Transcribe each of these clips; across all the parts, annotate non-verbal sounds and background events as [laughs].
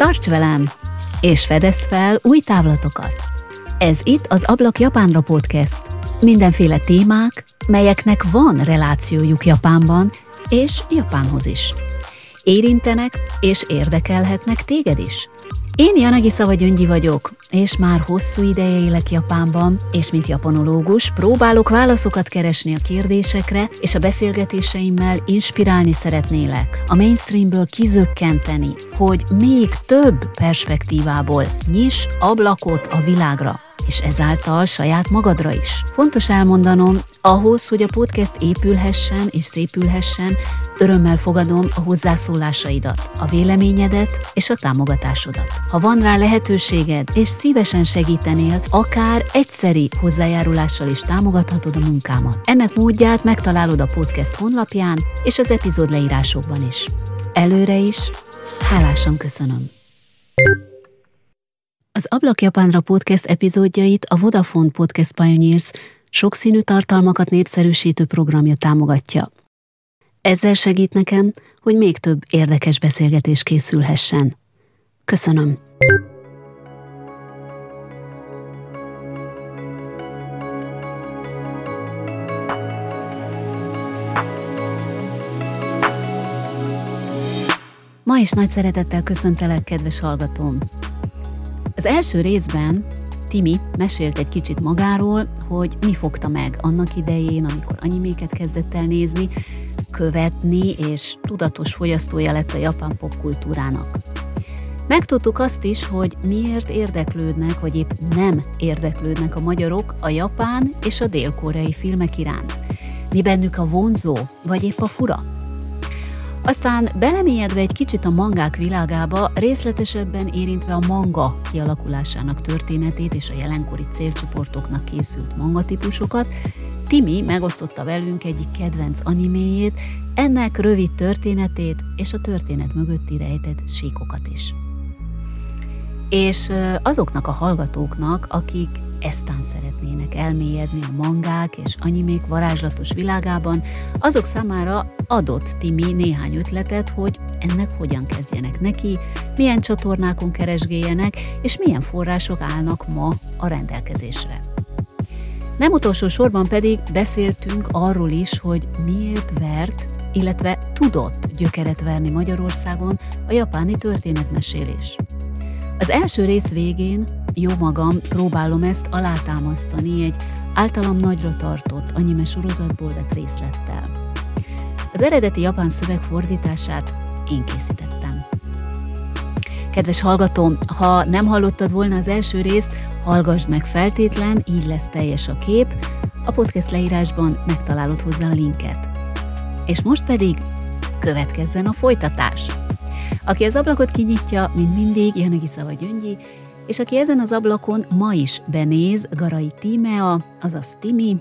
Tarts velem, és fedez fel új távlatokat! Ez itt az Ablak Japánra podcast. Mindenféle témák, melyeknek van relációjuk Japánban, és Japánhoz is. Érintenek és érdekelhetnek téged is. Én Janagi Szava Gyöngyi vagyok, és már hosszú ideje élek Japánban, és mint japanológus próbálok válaszokat keresni a kérdésekre, és a beszélgetéseimmel inspirálni szeretnélek, a mainstreamből kizökkenteni, hogy még több perspektívából nyis ablakot a világra és ezáltal saját magadra is. Fontos elmondanom, ahhoz, hogy a podcast épülhessen és szépülhessen, örömmel fogadom a hozzászólásaidat, a véleményedet és a támogatásodat. Ha van rá lehetőséged, és szívesen segítenél, akár egyszeri hozzájárulással is támogathatod a munkámat. Ennek módját megtalálod a podcast honlapján és az epizód leírásokban is. Előre is, hálásan köszönöm. Az Ablak Japánra podcast epizódjait a Vodafone Podcast Pioneers sokszínű tartalmakat népszerűsítő programja támogatja. Ezzel segít nekem, hogy még több érdekes beszélgetés készülhessen. Köszönöm! Ma is nagy szeretettel köszöntelek, kedves hallgatóm! Az első részben Timi mesélt egy kicsit magáról, hogy mi fogta meg annak idején, amikor animéket kezdett el nézni, követni, és tudatos fogyasztója lett a japán popkultúrának. Megtudtuk azt is, hogy miért érdeklődnek, vagy épp nem érdeklődnek a magyarok a japán és a dél-koreai filmek iránt. Mi bennük a vonzó, vagy épp a fura? Aztán belemélyedve egy kicsit a mangák világába, részletesebben érintve a manga kialakulásának történetét és a jelenkori célcsoportoknak készült mangatípusokat, Timi megosztotta velünk egyik kedvenc animéjét, ennek rövid történetét és a történet mögötti rejtett síkokat is. És azoknak a hallgatóknak, akik eztán szeretnének elmélyedni a mangák és animék varázslatos világában, azok számára adott Timi néhány ötletet, hogy ennek hogyan kezdjenek neki, milyen csatornákon keresgéljenek, és milyen források állnak ma a rendelkezésre. Nem utolsó sorban pedig beszéltünk arról is, hogy miért vert, illetve tudott gyökeret verni Magyarországon a japáni történetmesélés. Az első rész végén jó magam próbálom ezt alátámasztani egy általam nagyra tartott anime sorozatból vett részlettel. Az eredeti japán szöveg fordítását én készítettem. Kedves hallgatóm, ha nem hallottad volna az első részt, hallgassd meg feltétlen, így lesz teljes a kép. A podcast leírásban megtalálod hozzá a linket. És most pedig következzen a folytatás. Aki az ablakot kinyitja, mint mindig, Janegi Szava Gyöngyi, és aki ezen az ablakon ma is benéz, Garai Tímea, azaz Timi,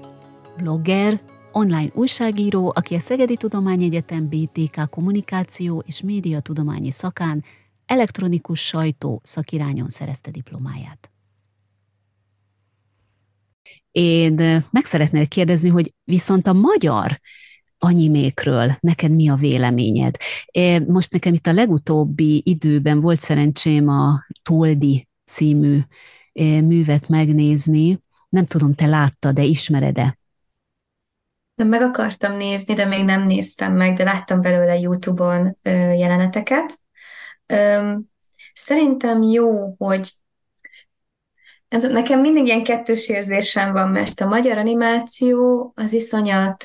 blogger, online újságíró, aki a Szegedi Tudományegyetem BTK kommunikáció és média tudományi szakán elektronikus sajtó szakirányon szerezte diplomáját. Én meg szeretnék kérdezni, hogy viszont a magyar animékről neked mi a véleményed? Most nekem itt a legutóbbi időben volt szerencsém a Toldi című művet megnézni. Nem tudom, te láttad, de ismered-e? Meg akartam nézni, de még nem néztem meg, de láttam belőle YouTube-on jeleneteket. Szerintem jó, hogy Nekem mindig ilyen kettős érzésem van, mert a magyar animáció az iszonyat,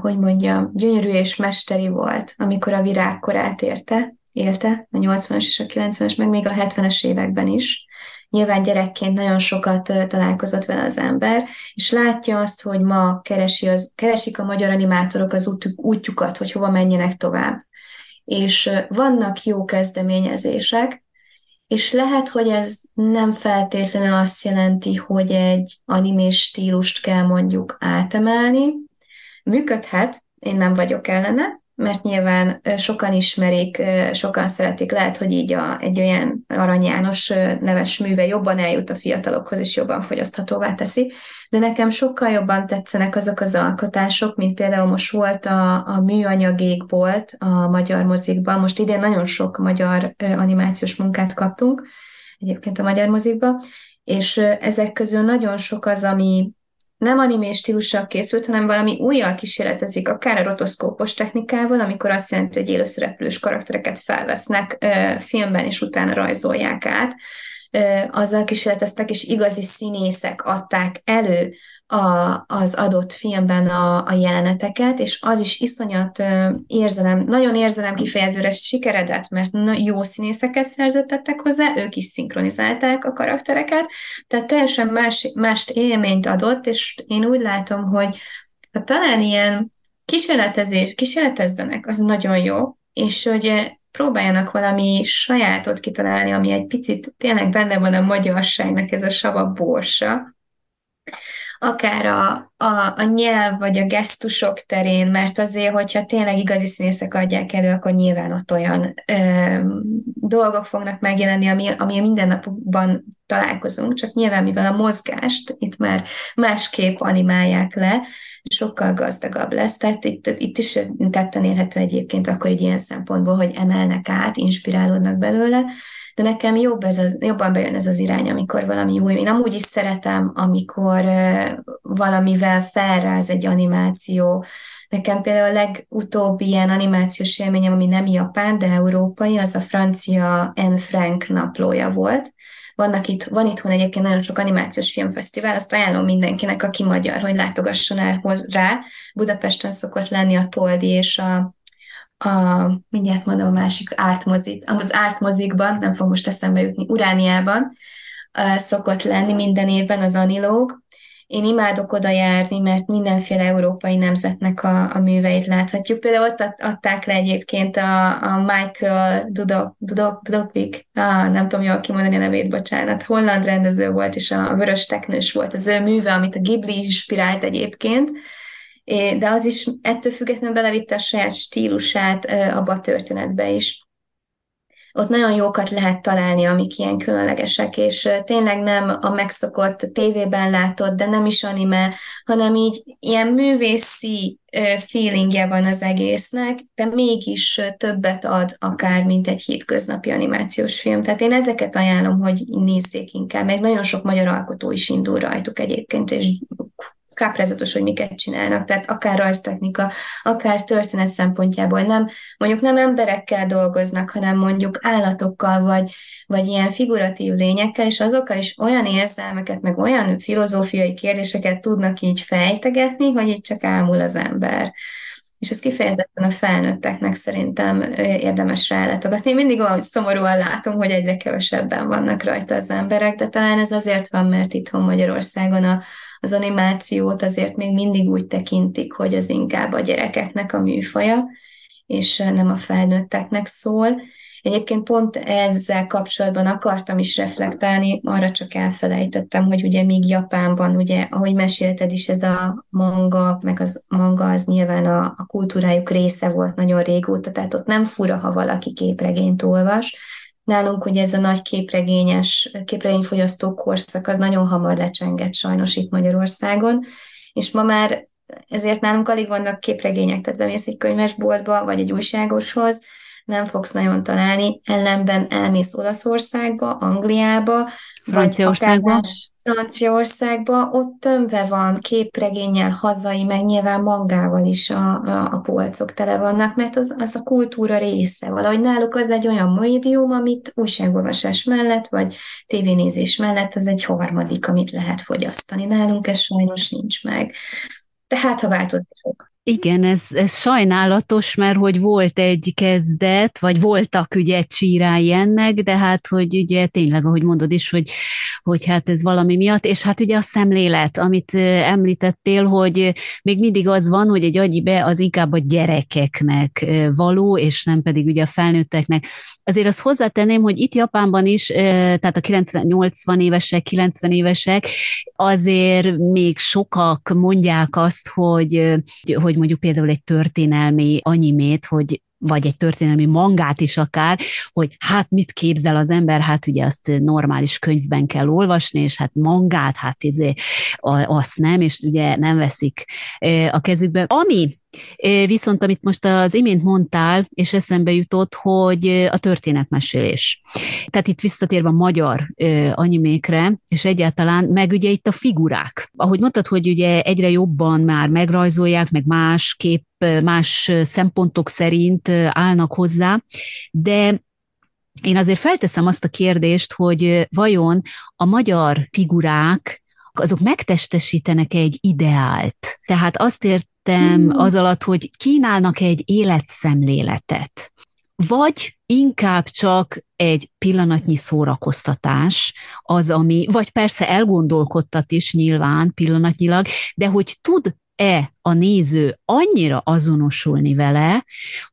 hogy mondjam, gyönyörű és mesteri volt, amikor a virágkorát érte, élte, a 80-as és a 90-es, meg még a 70-es években is. Nyilván gyerekként nagyon sokat találkozott vele az ember, és látja azt, hogy ma keresi az, keresik a magyar animátorok az út, útjukat, hogy hova menjenek tovább. És vannak jó kezdeményezések, és lehet, hogy ez nem feltétlenül azt jelenti, hogy egy animés stílust kell mondjuk átemelni. Működhet, én nem vagyok ellene, mert nyilván sokan ismerik, sokan szeretik, lehet, hogy így a, egy olyan Arany János neves műve jobban eljut a fiatalokhoz, és jobban fogyaszthatóvá teszi, de nekem sokkal jobban tetszenek azok az alkotások, mint például most volt a, a műanyagékbolt a magyar mozikban, most idén nagyon sok magyar animációs munkát kaptunk, egyébként a magyar mozikba, és ezek közül nagyon sok az, ami nem animés stílussal készült, hanem valami újjal kísérletezik, akár a rotoszkópos technikával, amikor azt jelenti, hogy élőszereplős karaktereket felvesznek ö, filmben, és utána rajzolják át. Ö, azzal kísérleteztek, és igazi színészek adták elő a, az adott filmben a, a jeleneteket, és az is iszonyat érzelem, nagyon érzelem kifejezőre sikeredett, mert jó színészeket szerződtettek hozzá, ők is szinkronizálták a karaktereket, tehát teljesen más, más élményt adott, és én úgy látom, hogy ha talán ilyen kísérletezés, kísérletezzenek, az nagyon jó, és hogy próbáljanak valami sajátot kitalálni, ami egy picit tényleg benne van a magyarságnak ez a sava borsa, akár a, a, a nyelv vagy a gesztusok terén, mert azért, hogyha tényleg igazi színészek adják elő, akkor nyilván ott olyan ö, dolgok fognak megjelenni, ami, ami a mindennapokban találkozunk, csak nyilván mivel a mozgást itt már másképp animálják le, sokkal gazdagabb lesz, tehát itt, itt is tetten érhető egyébként akkor így ilyen szempontból, hogy emelnek át, inspirálódnak belőle, de nekem jobb ez az, jobban bejön ez az irány, amikor valami új. Én amúgy is szeretem, amikor valamivel felráz egy animáció. Nekem például a legutóbbi ilyen animációs élményem, ami nem japán, de európai, az a francia Anne Frank naplója volt. Vannak itt, van itthon egyébként nagyon sok animációs filmfesztivál, azt ajánlom mindenkinek, aki magyar, hogy látogasson el rá. Budapesten szokott lenni a Toldi és a a, mindjárt mondom a másik ártmozik, az ártmozikban, nem fog most eszembe jutni, Urániában szokott lenni minden évben az anilóg. Én imádok oda járni, mert mindenféle európai nemzetnek a, a műveit láthatjuk. Például ott adták le egyébként a, a Michael Dudok, Dudok, Dudokvik, ah, nem tudom jól kimondani a nevét, bocsánat, holland rendező volt, és a Vörös Teknős volt az ő műve, amit a Ghibli inspirált egyébként, de az is ettől függetlenül belevitte a saját stílusát abba a történetbe is. Ott nagyon jókat lehet találni, amik ilyen különlegesek, és tényleg nem a megszokott tévében látott, de nem is anime, hanem így ilyen művészi feelingje van az egésznek, de mégis többet ad akár, mint egy hétköznapi animációs film. Tehát én ezeket ajánlom, hogy nézzék inkább, meg nagyon sok magyar alkotó is indul rajtuk egyébként, és káprázatos, hogy miket csinálnak, tehát akár rajztechnika, akár történet szempontjából nem, mondjuk nem emberekkel dolgoznak, hanem mondjuk állatokkal, vagy, vagy ilyen figuratív lényekkel, és azokkal is olyan érzelmeket, meg olyan filozófiai kérdéseket tudnak így fejtegetni, hogy itt csak ámul az ember. És ez kifejezetten a felnőtteknek szerintem érdemes rálátogatni. Én mindig olyan szomorúan látom, hogy egyre kevesebben vannak rajta az emberek, de talán ez azért van, mert itthon Magyarországon a, az animációt azért még mindig úgy tekintik, hogy az inkább a gyerekeknek a műfaja, és nem a felnőtteknek szól. Egyébként pont ezzel kapcsolatban akartam is reflektálni, arra csak elfelejtettem, hogy ugye még Japánban, ugye, ahogy mesélted is, ez a manga, meg az manga az nyilván a, a kultúrájuk része volt nagyon régóta, tehát ott nem fura, ha valaki képregényt olvas, Nálunk ugye ez a nagy képregényes, képregényfogyasztó korszak az nagyon hamar lecsengett sajnos itt Magyarországon, és ma már ezért nálunk alig vannak képregények, tehát bemész egy könyvesboltba, vagy egy újságoshoz, nem fogsz nagyon találni, ellenben elmész Olaszországba, Angliába, Franciaországba. Franciaországba, ott tömve van képregényel, hazai, meg nyilván mangával is a, a, a polcok tele vannak, mert az, az a kultúra része. Valahogy náluk az egy olyan médium, amit újságolvasás mellett, vagy tévénézés mellett az egy harmadik, amit lehet fogyasztani. Nálunk ez sajnos nincs meg. Tehát, ha változások. Igen, ez, ez sajnálatos, mert hogy volt egy kezdet, vagy voltak ugye csírái ennek, de hát, hogy ugye tényleg, ahogy mondod is, hogy, hogy hát ez valami miatt, és hát ugye a szemlélet, amit említettél, hogy még mindig az van, hogy egy agyibe az inkább a gyerekeknek való, és nem pedig ugye a felnőtteknek. Azért azt hozzátenném, hogy itt Japánban is, tehát a 90-80 évesek, 90 évesek, azért még sokak mondják azt, hogy, hogy mondjuk például egy történelmi animét, hogy vagy egy történelmi mangát is akár, hogy hát mit képzel az ember, hát ugye azt normális könyvben kell olvasni, és hát mangát, hát izé, azt nem, és ugye nem veszik a kezükbe. Ami Viszont amit most az imént mondtál, és eszembe jutott, hogy a történetmesélés. Tehát itt visszatérve a magyar animékre, és egyáltalán, meg ugye itt a figurák. Ahogy mondtad, hogy ugye egyre jobban már megrajzolják, meg más kép, más szempontok szerint állnak hozzá, de én azért felteszem azt a kérdést, hogy vajon a magyar figurák azok megtestesítenek egy ideált. Tehát azt ért, értem hmm. az alatt, hogy kínálnak egy életszemléletet, vagy inkább csak egy pillanatnyi szórakoztatás, az, ami, vagy persze elgondolkodtat is nyilván pillanatnyilag, de hogy tud-e a néző annyira azonosulni vele,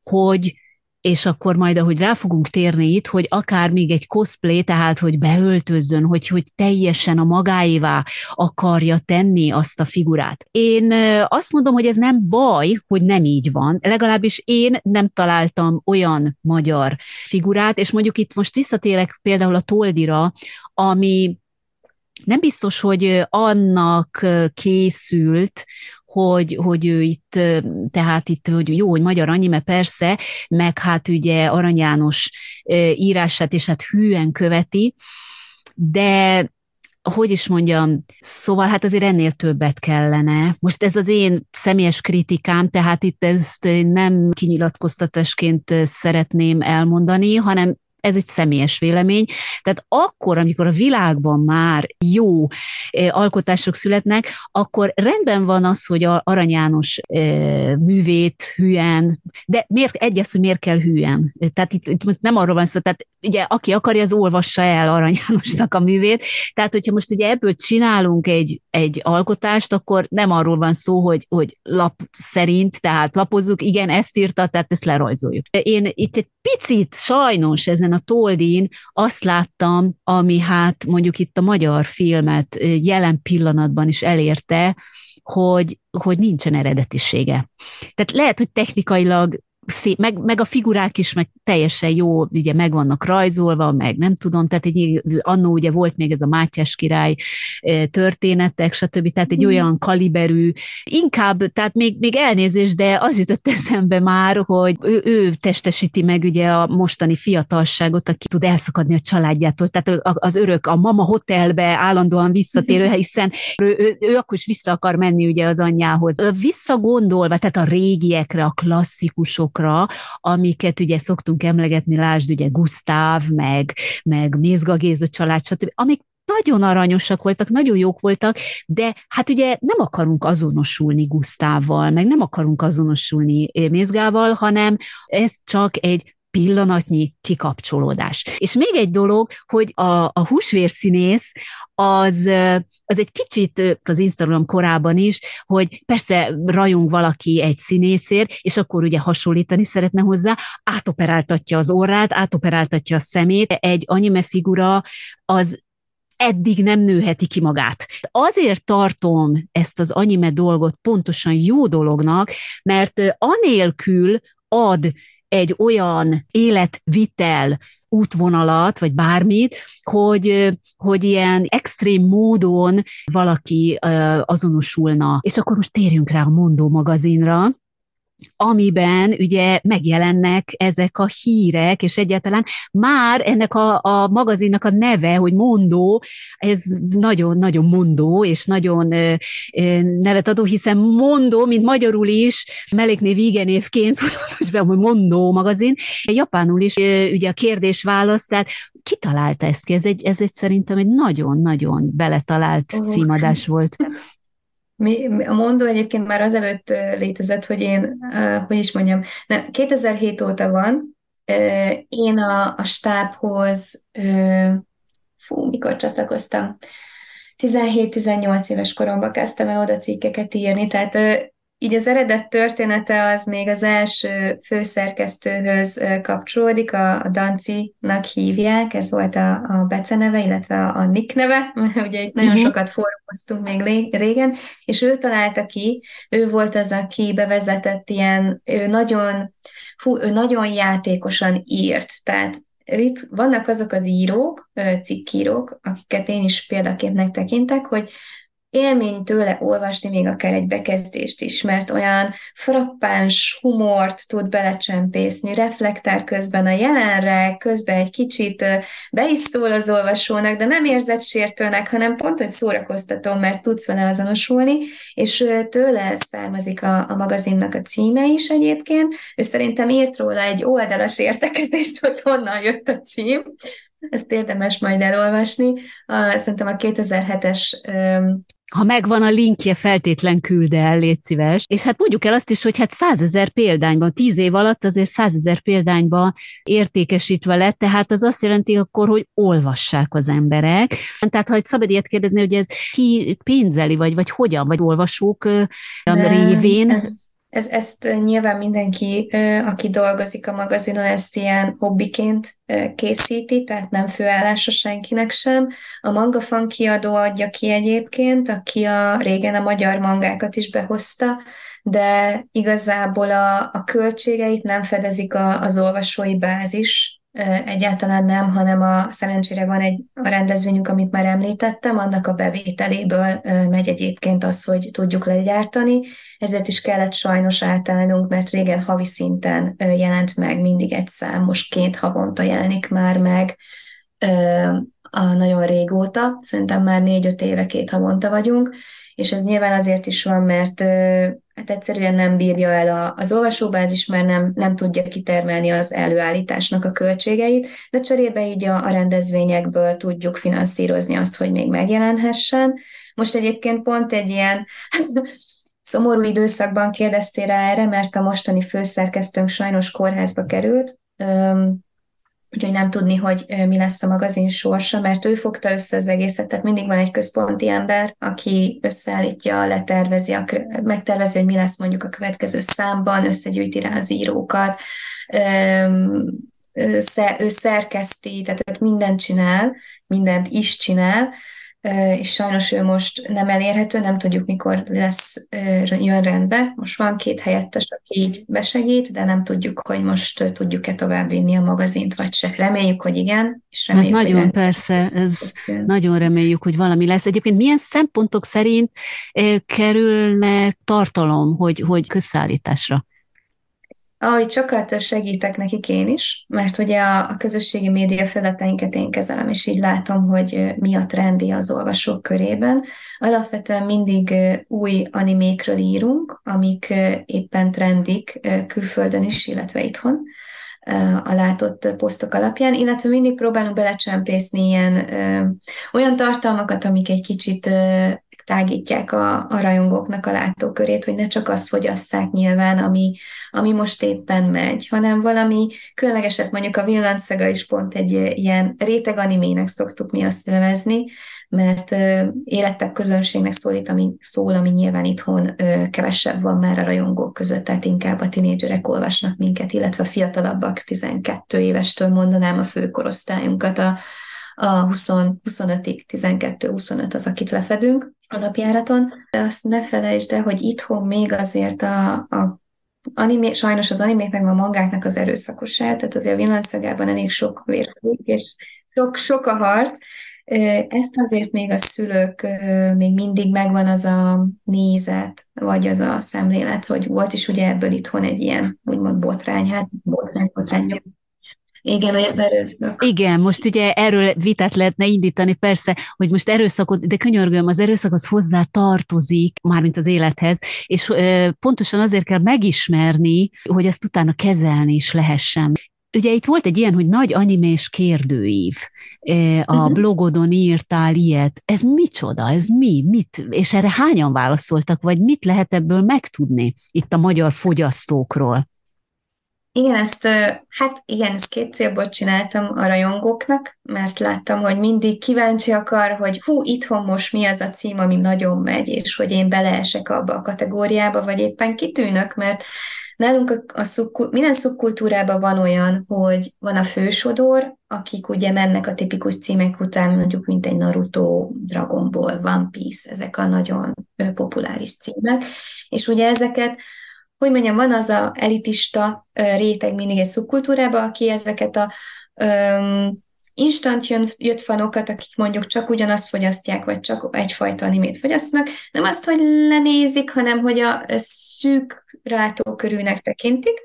hogy és akkor majd, ahogy rá fogunk térni itt, hogy akár még egy cosplay, tehát hogy beöltözzön, hogy, hogy teljesen a magáévá akarja tenni azt a figurát. Én azt mondom, hogy ez nem baj, hogy nem így van, legalábbis én nem találtam olyan magyar figurát, és mondjuk itt most visszatérek például a Toldira, ami nem biztos, hogy annak készült, hogy, hogy ő itt, tehát itt, hogy jó, hogy magyar anime persze, meg hát ugye Arany János írását, és hát hűen követi, de hogy is mondjam, szóval hát azért ennél többet kellene. Most ez az én személyes kritikám, tehát itt ezt nem kinyilatkoztatásként szeretném elmondani, hanem ez egy személyes vélemény. Tehát akkor, amikor a világban már jó alkotások születnek, akkor rendben van az, hogy a Arany János művét hülyen, de miért egyes, hogy miért kell hülyen? Tehát itt, itt nem arról van szó, tehát ugye aki akarja, az olvassa el Arany Jánosnak a művét. Tehát, hogyha most ugye ebből csinálunk egy, egy alkotást, akkor nem arról van szó, hogy, hogy lap szerint, tehát lapozzuk, igen, ezt írta, tehát ezt lerajzoljuk. Én itt egy picit sajnos ezen a Toldin azt láttam, ami hát mondjuk itt a magyar filmet jelen pillanatban is elérte, hogy, hogy nincsen eredetisége. Tehát lehet, hogy technikailag szép, meg, meg a figurák is meg teljesen jó, ugye meg vannak rajzolva, meg nem tudom, tehát egy, annó ugye volt még ez a Mátyás király történetek, stb. Tehát egy mm. olyan kaliberű, inkább, tehát még, még elnézés, de az jutott [laughs] eszembe már, hogy ő, ő testesíti meg ugye a mostani fiatalságot, aki tud elszakadni a családjától, tehát az örök, a mama hotelbe állandóan visszatérő, [laughs] hiszen ő, ő, ő akkor is vissza akar menni ugye az anyjához. Visszagondolva, tehát a régiekre, a klasszikusok darabokra, amiket ugye szoktunk emlegetni, lásd ugye Gusztáv, meg, meg Mézga Géza család, stb., amik nagyon aranyosak voltak, nagyon jók voltak, de hát ugye nem akarunk azonosulni Gusztávval, meg nem akarunk azonosulni Mézgával, hanem ez csak egy pillanatnyi kikapcsolódás. És még egy dolog, hogy a, a húsvérszínész az, az egy kicsit az Instagram korában is, hogy persze rajong valaki egy színészért, és akkor ugye hasonlítani szeretne hozzá, átoperáltatja az orrát, átoperáltatja a szemét. Egy anime figura az eddig nem nőheti ki magát. Azért tartom ezt az anime dolgot pontosan jó dolognak, mert anélkül ad egy olyan életvitel útvonalat, vagy bármit, hogy, hogy ilyen extrém módon valaki azonosulna. És akkor most térjünk rá a Mondó magazinra, amiben ugye megjelennek ezek a hírek, és egyáltalán már ennek a, a magazinnak a neve, hogy mondó, ez nagyon-nagyon mondó, és nagyon ö, ö, nevet adó, hiszen mondó, mint magyarul is, melléknév igenévként, hogy mondó magazin, japánul is ö, ugye a kérdés-válasz, tehát ki találta ezt ki? Ez egy, ez egy szerintem egy nagyon-nagyon beletalált címadás volt. [laughs] Mi, a mondó egyébként már azelőtt létezett, hogy én, hogy is mondjam, 2007 óta van, én a, a stábhoz, fú, mikor csatlakoztam, 17-18 éves koromban kezdtem el oda cikkeket írni, tehát így az eredet története az még az első főszerkesztőhöz kapcsolódik, a, a Danci-nak hívják, ez volt a, a beceneve, illetve a, a Nick neve, [laughs] ugye itt nagyon uh-huh. sokat fórumoztunk még régen, és ő találta ki, ő volt az, aki bevezetett ilyen, ő nagyon, fú, ő nagyon játékosan írt, tehát itt vannak azok az írók, cikkírók, akiket én is példaképnek tekintek, hogy élmény tőle olvasni még akár egy bekezdést is, mert olyan frappáns humort tud belecsempészni, reflektál közben a jelenre, közben egy kicsit be is szól az olvasónak, de nem érzett sértőnek, hanem pont, hogy szórakoztató, mert tudsz vele azonosulni, és tőle származik a, a magazinnak a címe is egyébként. Ő szerintem írt róla egy oldalas értekezést, hogy honnan jött a cím, ezt érdemes majd elolvasni. A, szerintem a 2007-es ha megvan a linkje, feltétlen küld el, légy szíves. És hát mondjuk el azt is, hogy hát százezer példányban, tíz év alatt azért százezer példányban értékesítve lett, tehát az azt jelenti akkor, hogy olvassák az emberek. Tehát ha szabad ilyet kérdezni, hogy ez ki pénzeli, vagy, vagy hogyan, vagy olvasók Nem, révén? Ez ez, ezt nyilván mindenki, aki dolgozik a magazinon, ezt ilyen hobbiként készíti, tehát nem főállása senkinek sem. A Mangafan kiadó adja ki egyébként, aki a régen a magyar mangákat is behozta, de igazából a, a költségeit nem fedezik a, az olvasói bázis, Egyáltalán nem, hanem a szerencsére van egy a rendezvényünk, amit már említettem, annak a bevételéből megy egyébként az, hogy tudjuk legyártani, ezért is kellett sajnos átállnunk, mert régen havi szinten jelent meg mindig egy szám, most két havonta jelenik már meg a nagyon régóta, szerintem már négy-öt éve két havonta vagyunk, és ez nyilván azért is van, mert hát egyszerűen nem bírja el a, az olvasóbázis, mert nem, nem tudja kitermelni az előállításnak a költségeit, de cserébe így a, a rendezvényekből tudjuk finanszírozni azt, hogy még megjelenhessen. Most egyébként pont egy ilyen [laughs] szomorú időszakban kérdeztél rá erre, mert a mostani főszerkesztőnk sajnos kórházba került, úgyhogy nem tudni, hogy mi lesz a magazin sorsa, mert ő fogta össze az egészet, tehát mindig van egy központi ember, aki összeállítja, letervezi, megtervezi, hogy mi lesz mondjuk a következő számban, összegyűjti rá az írókat, ő szerkeszti, tehát mindent csinál, mindent is csinál, és sajnos ő most nem elérhető, nem tudjuk, mikor lesz, jön rendbe. Most van két helyettes, aki így besegít, de nem tudjuk, hogy most tudjuk-e tovább vinni a magazint, vagy se. Reméljük, hogy igen, és hát reméljük, hát nagyon hogy persze, ez, ez nagyon reméljük, hogy valami lesz. Egyébként milyen szempontok szerint kerülne tartalom, hogy, hogy közszállításra? Ahogy sokat segítek nekik én is, mert ugye a, a közösségi média feleteinket én kezelem, és így látom, hogy mi a trendi az olvasók körében. Alapvetően mindig új animékről írunk, amik éppen trendik külföldön is, illetve itthon a látott posztok alapján, illetve mindig próbálunk belecsempészni ilyen ö, olyan tartalmakat, amik egy kicsit ö, tágítják a, a rajongóknak a látókörét, hogy ne csak azt fogyasszák nyilván, ami, ami most éppen megy, hanem valami különlegeset, mondjuk a Villancszaga is pont egy ilyen réteg animének szoktuk mi azt nevezni, mert ö, érettebb közönségnek szólít, ami, szól, ami nyilván itthon ö, kevesebb van már a rajongók között, tehát inkább a tinédzserek olvasnak minket, illetve a fiatalabbak, 12 évestől mondanám a főkorosztályunkat, a, a 20, 25-ig, 12-25 az, akit lefedünk a napjáraton. De azt ne felejtsd el, hogy itthon még azért a, a animé, sajnos az animéknek, a mangáknak az erőszakosság, tehát azért a villanszagában elég sok vér és sok, sok a harc, ezt azért még a szülők még mindig megvan az a nézet, vagy az a szemlélet, hogy volt is ugye ebből itthon egy ilyen, úgymond botrány, hát botrány, botrány, igen, ez erőszak. Igen, most ugye erről vitát lehetne indítani, persze, hogy most erőszakot, de könyörgöm, az erőszak az hozzá tartozik, mármint az élethez, és pontosan azért kell megismerni, hogy ezt utána kezelni is lehessen. Ugye itt volt egy ilyen, hogy nagy animés kérdőív. A uh-huh. blogodon írtál ilyet. Ez micsoda? Ez mi? Mit? És erre hányan válaszoltak? Vagy mit lehet ebből megtudni itt a magyar fogyasztókról? Igen, ezt, hát igen, ezt két célból csináltam a rajongóknak, mert láttam, hogy mindig kíváncsi akar, hogy hú, itthon most mi az a cím, ami nagyon megy, és hogy én beleesek abba a kategóriába, vagy éppen kitűnök, mert nálunk a, a szubkul, minden szubkultúrában van olyan, hogy van a fősodor, akik ugye mennek a tipikus címek után, mondjuk, mint egy Naruto, Dragon Ball, One Piece, ezek a nagyon populáris címek, és ugye ezeket hogy mondjam, van az a elitista réteg mindig egy szubkultúrában, aki ezeket a um, instant jön, jött fanokat, akik mondjuk csak ugyanazt fogyasztják, vagy csak egyfajta animét fogyasztanak, nem azt, hogy lenézik, hanem hogy a szűk rátókörűnek tekintik,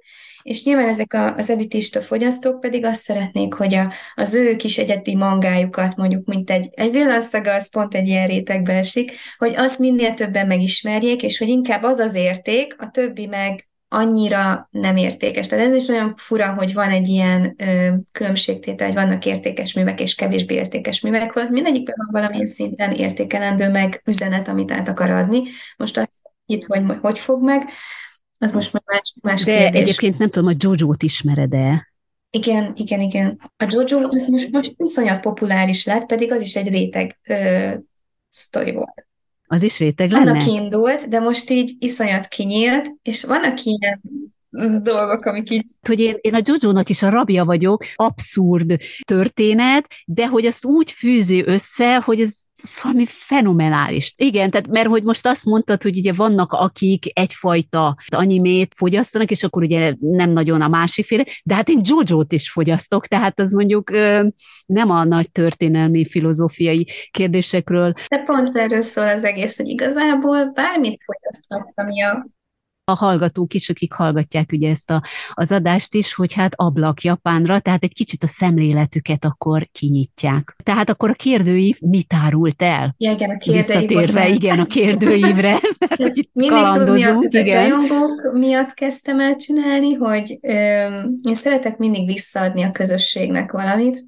és nyilván ezek a, az editista fogyasztók pedig azt szeretnék, hogy a, az ő kis egyedi mangájukat, mondjuk, mint egy, egy villanszaga, az pont egy ilyen rétegbe esik, hogy azt minél többen megismerjék, és hogy inkább az az érték, a többi meg annyira nem értékes. Tehát ez is nagyon fura, hogy van egy ilyen ö, különbségtétel, hogy vannak értékes művek és kevésbé értékes művek, hogy mindegyikben van valamilyen szinten értékelendő meg üzenet, amit át akar adni. Most azt itt, hogy hogy fog meg, az most már más, más De kérdés. egyébként nem tudom, a Jojo-t ismered-e? Igen, igen, igen. A Jojo az most, most iszonyat populáris lett, pedig az is egy réteg ö, sztori volt. Az is réteg lenne? Annak indult, de most így iszonyat kinyílt, és vannak ilyen dolgok, amik így... Hogy én, én a Jojo-nak is a rabja vagyok, abszurd történet, de hogy azt úgy fűzi össze, hogy ez, ez valami fenomenális. Igen, tehát mert hogy most azt mondtad, hogy ugye vannak, akik egyfajta animét fogyasztanak, és akkor ugye nem nagyon a másikféle, de hát én Jojo-t is fogyasztok, tehát az mondjuk nem a nagy történelmi, filozófiai kérdésekről. De pont erről szól az egész, hogy igazából bármit fogyaszthatsz, ami a a hallgatók is, akik hallgatják ugye ezt a, az adást is, hogy hát ablak Japánra, tehát egy kicsit a szemléletüket akkor kinyitják. Tehát akkor a kérdőív mit árult el? Ja, igen, a kérdőív. igen, a kérdőívre, [laughs] mert hogy itt kalandozunk, igen. miatt kezdtem el csinálni, hogy ö, én szeretek mindig visszaadni a közösségnek valamit,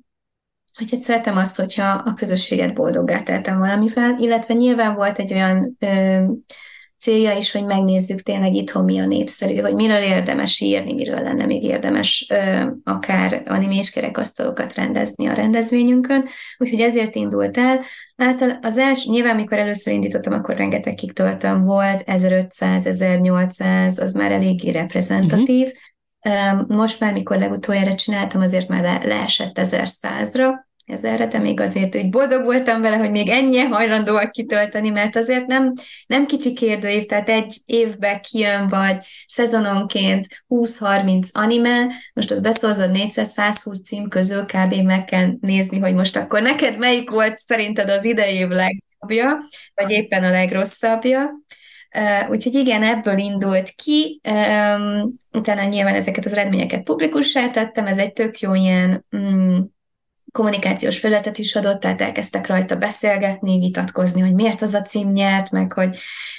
hogy szeretem azt, hogyha a közösséget boldoggá teltem valamivel, illetve nyilván volt egy olyan ö, célja is, hogy megnézzük tényleg itthon mi a népszerű, hogy miről érdemes írni, miről lenne még érdemes ö, akár animés kerekasztalokat rendezni a rendezvényünkön. Úgyhogy ezért indult el. Által az első, nyilván mikor először indítottam, akkor rengeteg kitöltöm volt, 1500, 1800, az már eléggé reprezentatív. Uh-huh. Most már, mikor legutoljára csináltam, azért már le, leesett 1100-ra, ezerre, de még azért úgy boldog voltam vele, hogy még ennyi hajlandóak kitölteni, mert azért nem, nem kicsi kérdőív, tehát egy évbe kijön, vagy szezononként 20-30 anime, most az beszorzott 400-120 cím közül kb. meg kell nézni, hogy most akkor neked melyik volt szerinted az idei év legjobbja, vagy éppen a legrosszabbja. Uh, úgyhogy igen, ebből indult ki, um, utána nyilván ezeket az eredményeket publikussá tettem, ez egy tök jó ilyen mm, kommunikációs felületet is adott, tehát elkezdtek rajta beszélgetni, vitatkozni, hogy miért az a cím nyert, meg hogy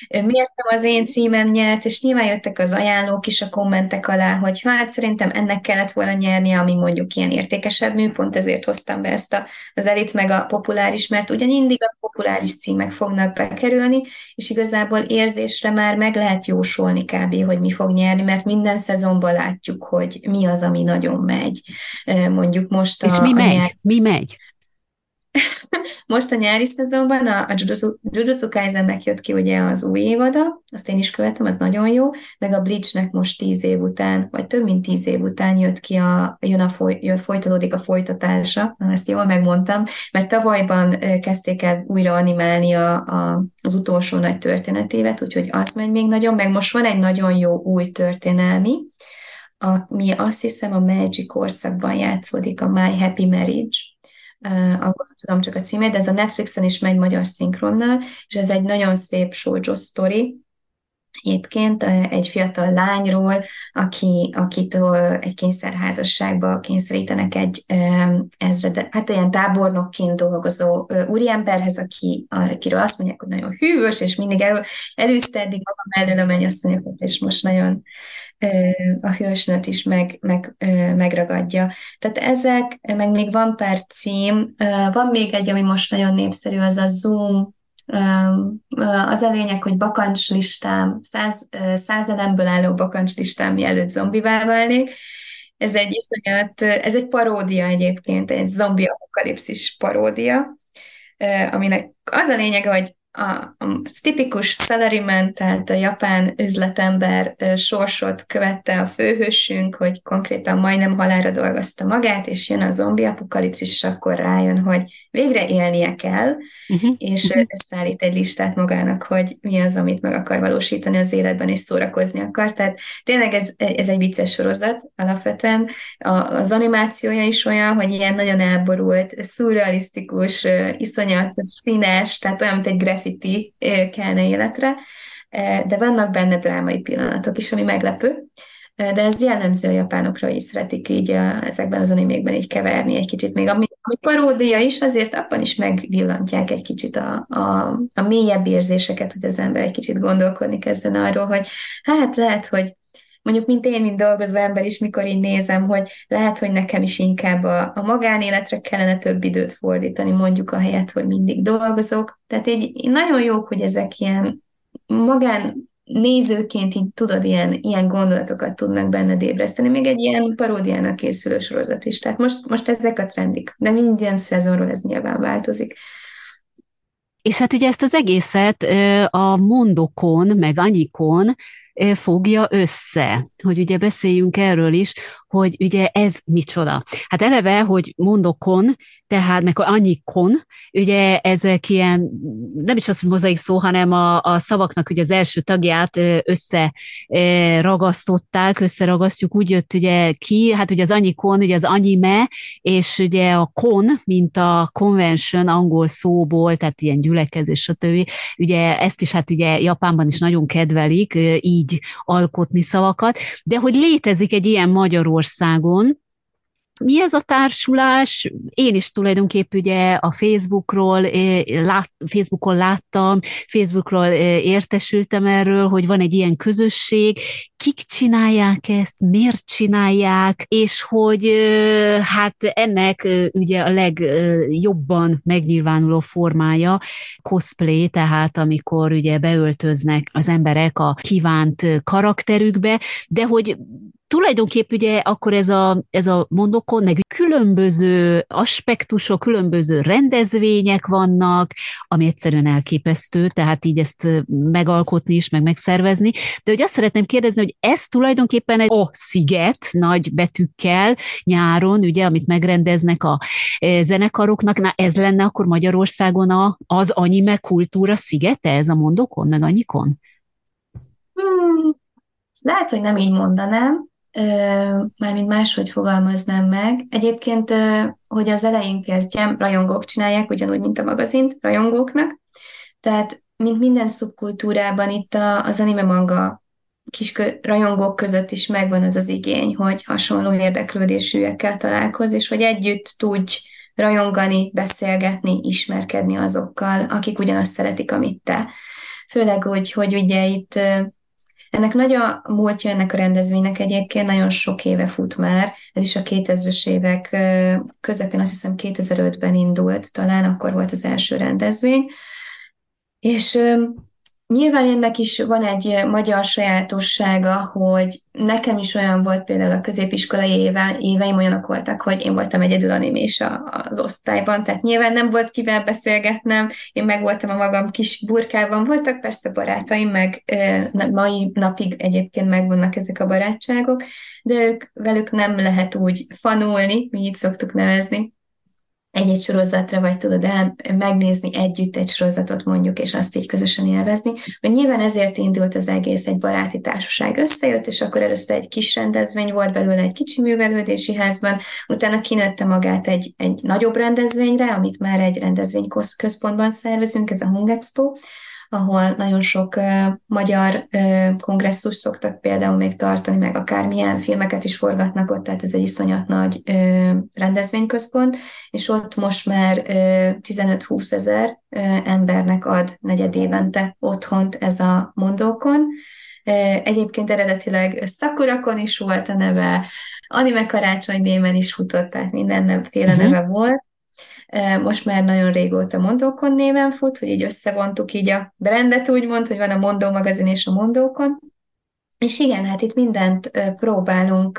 miért nem az én címem nyert, és nyilván jöttek az ajánlók is a kommentek alá, hogy hát szerintem ennek kellett volna nyernie, ami mondjuk ilyen értékesebb mű, pont ezért hoztam be ezt a, az elit meg a populáris, mert ugyan mindig a populáris címek fognak bekerülni, és igazából érzésre már meg lehet jósolni kb., hogy mi fog nyerni, mert minden szezonban látjuk, hogy mi az, ami nagyon megy. Mondjuk most a, és mi megy? Mi megy? [laughs] Most a nyári szezonban a, a Jujutsu Kaisennek jött ki ugye az új évada, azt én is követem, az nagyon jó, meg a Bleachnek most tíz év után, vagy több mint tíz év után jött ki a, jön a foly, jön, folytatódik a folytatása, ezt jól megmondtam, mert tavalyban kezdték el újra animálni a, a, az utolsó nagy történetévet, úgyhogy az megy még nagyon, meg most van egy nagyon jó új történelmi, ami azt hiszem a Magic korszakban játszódik, a My Happy Marriage, akkor tudom csak a címét, de ez a Netflixen is megy magyar szinkronnal, és ez egy nagyon szép shoujo sztori, Egyébként egy fiatal lányról, aki, akit egy kényszerházasságba kényszerítenek egy ezred, hát olyan tábornokként dolgozó úriemberhez, aki, akiről azt mondják, hogy nagyon hűvös, és mindig elő, előzte eddig maga mellől a mennyasszonyokat, és most nagyon a hősnőt is meg, meg, megragadja. Tehát ezek, meg még van pár cím, van még egy, ami most nagyon népszerű, az a Zoom az a lényeg, hogy bakancslistám, száz, száz álló bakancslistám mielőtt zombivá válnék, Ez egy iszonyat, ez egy paródia egyébként, egy zombi apokalipszis paródia, aminek az a lényege, hogy a, a tipikus salaryman, tehát a japán üzletember sorsot követte a főhősünk, hogy konkrétan majdnem halára dolgozta magát, és jön a zombi apokalipszis, és akkor rájön, hogy végre élnie kell, uh-huh. és uh-huh. szállít egy listát magának, hogy mi az, amit meg akar valósítani az életben, és szórakozni akar. Tehát tényleg ez, ez egy vicces sorozat alapvetően. A, az animációja is olyan, hogy ilyen nagyon elborult, szurrealisztikus, iszonyat színes, tehát olyan, mint egy graffiti kelne életre, de vannak benne drámai pillanatok is, ami meglepő. De ez jellemző a japánokra, hogy szeretik így ezekben az animékben így keverni egy kicsit, még ami, ami paródia is, azért abban is megvillantják egy kicsit a, a, a mélyebb érzéseket, hogy az ember egy kicsit gondolkodni kezden arról, hogy hát lehet, hogy mondjuk, mint én, mint dolgozó ember is, mikor így nézem, hogy lehet, hogy nekem is inkább a, a magánéletre kellene több időt fordítani, mondjuk a helyet, hogy mindig dolgozok. Tehát így nagyon jó, hogy ezek ilyen magán nézőként így tudod, ilyen, ilyen gondolatokat tudnak benned ébreszteni, még egy ilyen paródiának készülő sorozat is. Tehát most, most ezek a trendik, de minden szezonról ez nyilván változik. És hát ugye ezt az egészet a mondokon, meg anyikon fogja össze, hogy ugye beszéljünk erről is, hogy ugye ez micsoda. Hát eleve, hogy mondokon, tehát meg kon, ugye ezek ilyen, nem is az, hogy mozaik szó, hanem a, a szavaknak ugye az első tagját össze ragasztották, összeragasztjuk, úgy jött ugye ki, hát ugye az kon, ugye az anyime, és ugye a kon, mint a convention angol szóból, tehát ilyen gyülekezés, stb. Ugye ezt is hát ugye Japánban is nagyon kedvelik, így alkotni szavakat, de hogy létezik egy ilyen Magyarországon, mi ez a társulás? Én is tulajdonképpen ugye a Facebookról, lát, Facebookon láttam, Facebookról értesültem erről, hogy van egy ilyen közösség, kik csinálják ezt, miért csinálják, és hogy hát ennek ugye a legjobban megnyilvánuló formája cosplay, tehát amikor ugye beöltöznek az emberek a kívánt karakterükbe, de hogy tulajdonképp ugye akkor ez a, ez a mondokon, meg különböző aspektusok, különböző rendezvények vannak, ami egyszerűen elképesztő, tehát így ezt megalkotni is, meg megszervezni. De hogy azt szeretném kérdezni, hogy ez tulajdonképpen egy a sziget nagy betűkkel nyáron, ugye, amit megrendeznek a zenekaroknak, na ez lenne akkor Magyarországon a, az anime kultúra szigete, ez a mondokon, meg anyikon? Hmm, lehet, hogy nem így mondanám, mármint máshogy fogalmaznám meg. Egyébként, hogy az elején kezdjem, rajongók csinálják, ugyanúgy, mint a magazint, rajongóknak. Tehát, mint minden szubkultúrában, itt a, az anime manga kis rajongók között is megvan az az igény, hogy hasonló érdeklődésűekkel találkoz, és hogy együtt tudj rajongani, beszélgetni, ismerkedni azokkal, akik ugyanazt szeretik, amit te. Főleg úgy, hogy ugye itt ennek nagy a múltja ennek a rendezvénynek egyébként, nagyon sok éve fut már, ez is a 2000-es évek közepén, azt hiszem 2005-ben indult, talán akkor volt az első rendezvény, és Nyilván ennek is van egy magyar sajátossága, hogy nekem is olyan volt például a középiskolai éve, éveim olyanok voltak, hogy én voltam egyedül animés az osztályban, tehát nyilván nem volt kivel beszélgetnem, én meg voltam a magam kis burkában, voltak persze barátaim, meg mai napig egyébként megvannak ezek a barátságok, de ők, velük nem lehet úgy fanulni, mi így szoktuk nevezni, egy-egy sorozatra, vagy tudod el megnézni együtt egy sorozatot mondjuk, és azt így közösen élvezni. Hogy nyilván ezért indult az egész, egy baráti társaság összejött, és akkor először egy kis rendezvény volt belőle egy kicsi művelődési házban, utána kinőtte magát egy, egy nagyobb rendezvényre, amit már egy rendezvény központban szervezünk, ez a Hung Expo, ahol nagyon sok magyar kongresszus szoktak például még tartani, meg akármilyen filmeket is forgatnak ott, tehát ez egy iszonyat nagy rendezvényközpont, és ott most már uh, 15-20 ezer embernek ad negyed évente otthont ez a mondókon. Egyébként eredetileg Szakurakon is volt a neve, Anime Karácsony némen is futott, tehát mindenféle uh-huh. neve volt most már nagyon régóta Mondókon néven fut, hogy így összevontuk így a brandet úgymond, hogy van a Mondó magazin és a Mondókon, És igen, hát itt mindent próbálunk,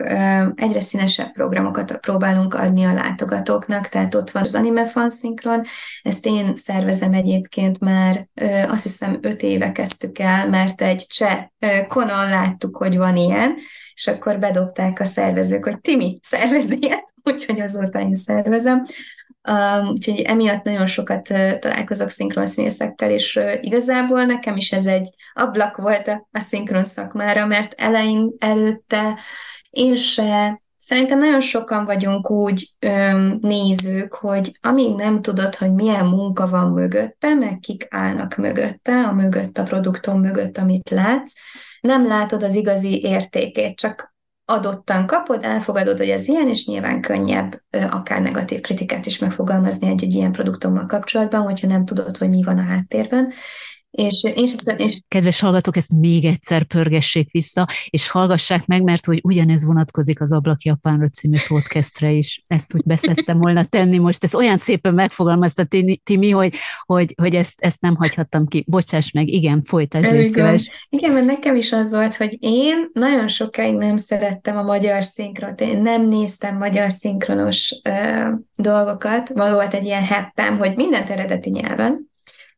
egyre színesebb programokat próbálunk adni a látogatóknak, tehát ott van az Anime Fan Synchron, ezt én szervezem egyébként már azt hiszem öt éve kezdtük el, mert egy cseh konon láttuk, hogy van ilyen, és akkor bedobták a szervezők, hogy Timi, szervez ilyet, úgyhogy azóta én szervezem. Um, úgyhogy emiatt nagyon sokat uh, találkozok szinkron színészekkel, és uh, igazából nekem is ez egy ablak volt a, a szinkron szakmára, mert elein előtte én se Szerintem nagyon sokan vagyunk úgy öm, nézők, hogy amíg nem tudod, hogy milyen munka van mögötte, meg kik állnak mögötte, a mögött, a produktom mögött, amit látsz, nem látod az igazi értékét, csak adottan kapod, elfogadod, hogy ez ilyen, és nyilván könnyebb akár negatív kritikát is megfogalmazni egy-egy ilyen produktummal kapcsolatban, hogyha nem tudod, hogy mi van a háttérben. És én sem és... Kedves hallgatók, ezt még egyszer pörgessék vissza, és hallgassák meg, mert hogy ugyanez vonatkozik az Ablak Japánra című podcastre is. Ezt úgy beszedtem volna tenni most. Ez olyan szépen megfogalmazta Timi, hogy, hogy, hogy ezt, ezt nem hagyhattam ki. Bocsáss meg, igen, folytasd, légy szíves. Igen, mert nekem is az volt, hogy én nagyon sokáig nem szerettem a magyar szinkrot. Én nem néztem magyar szinkronos ö, dolgokat. Volt egy ilyen heppem, hogy mindent eredeti nyelven,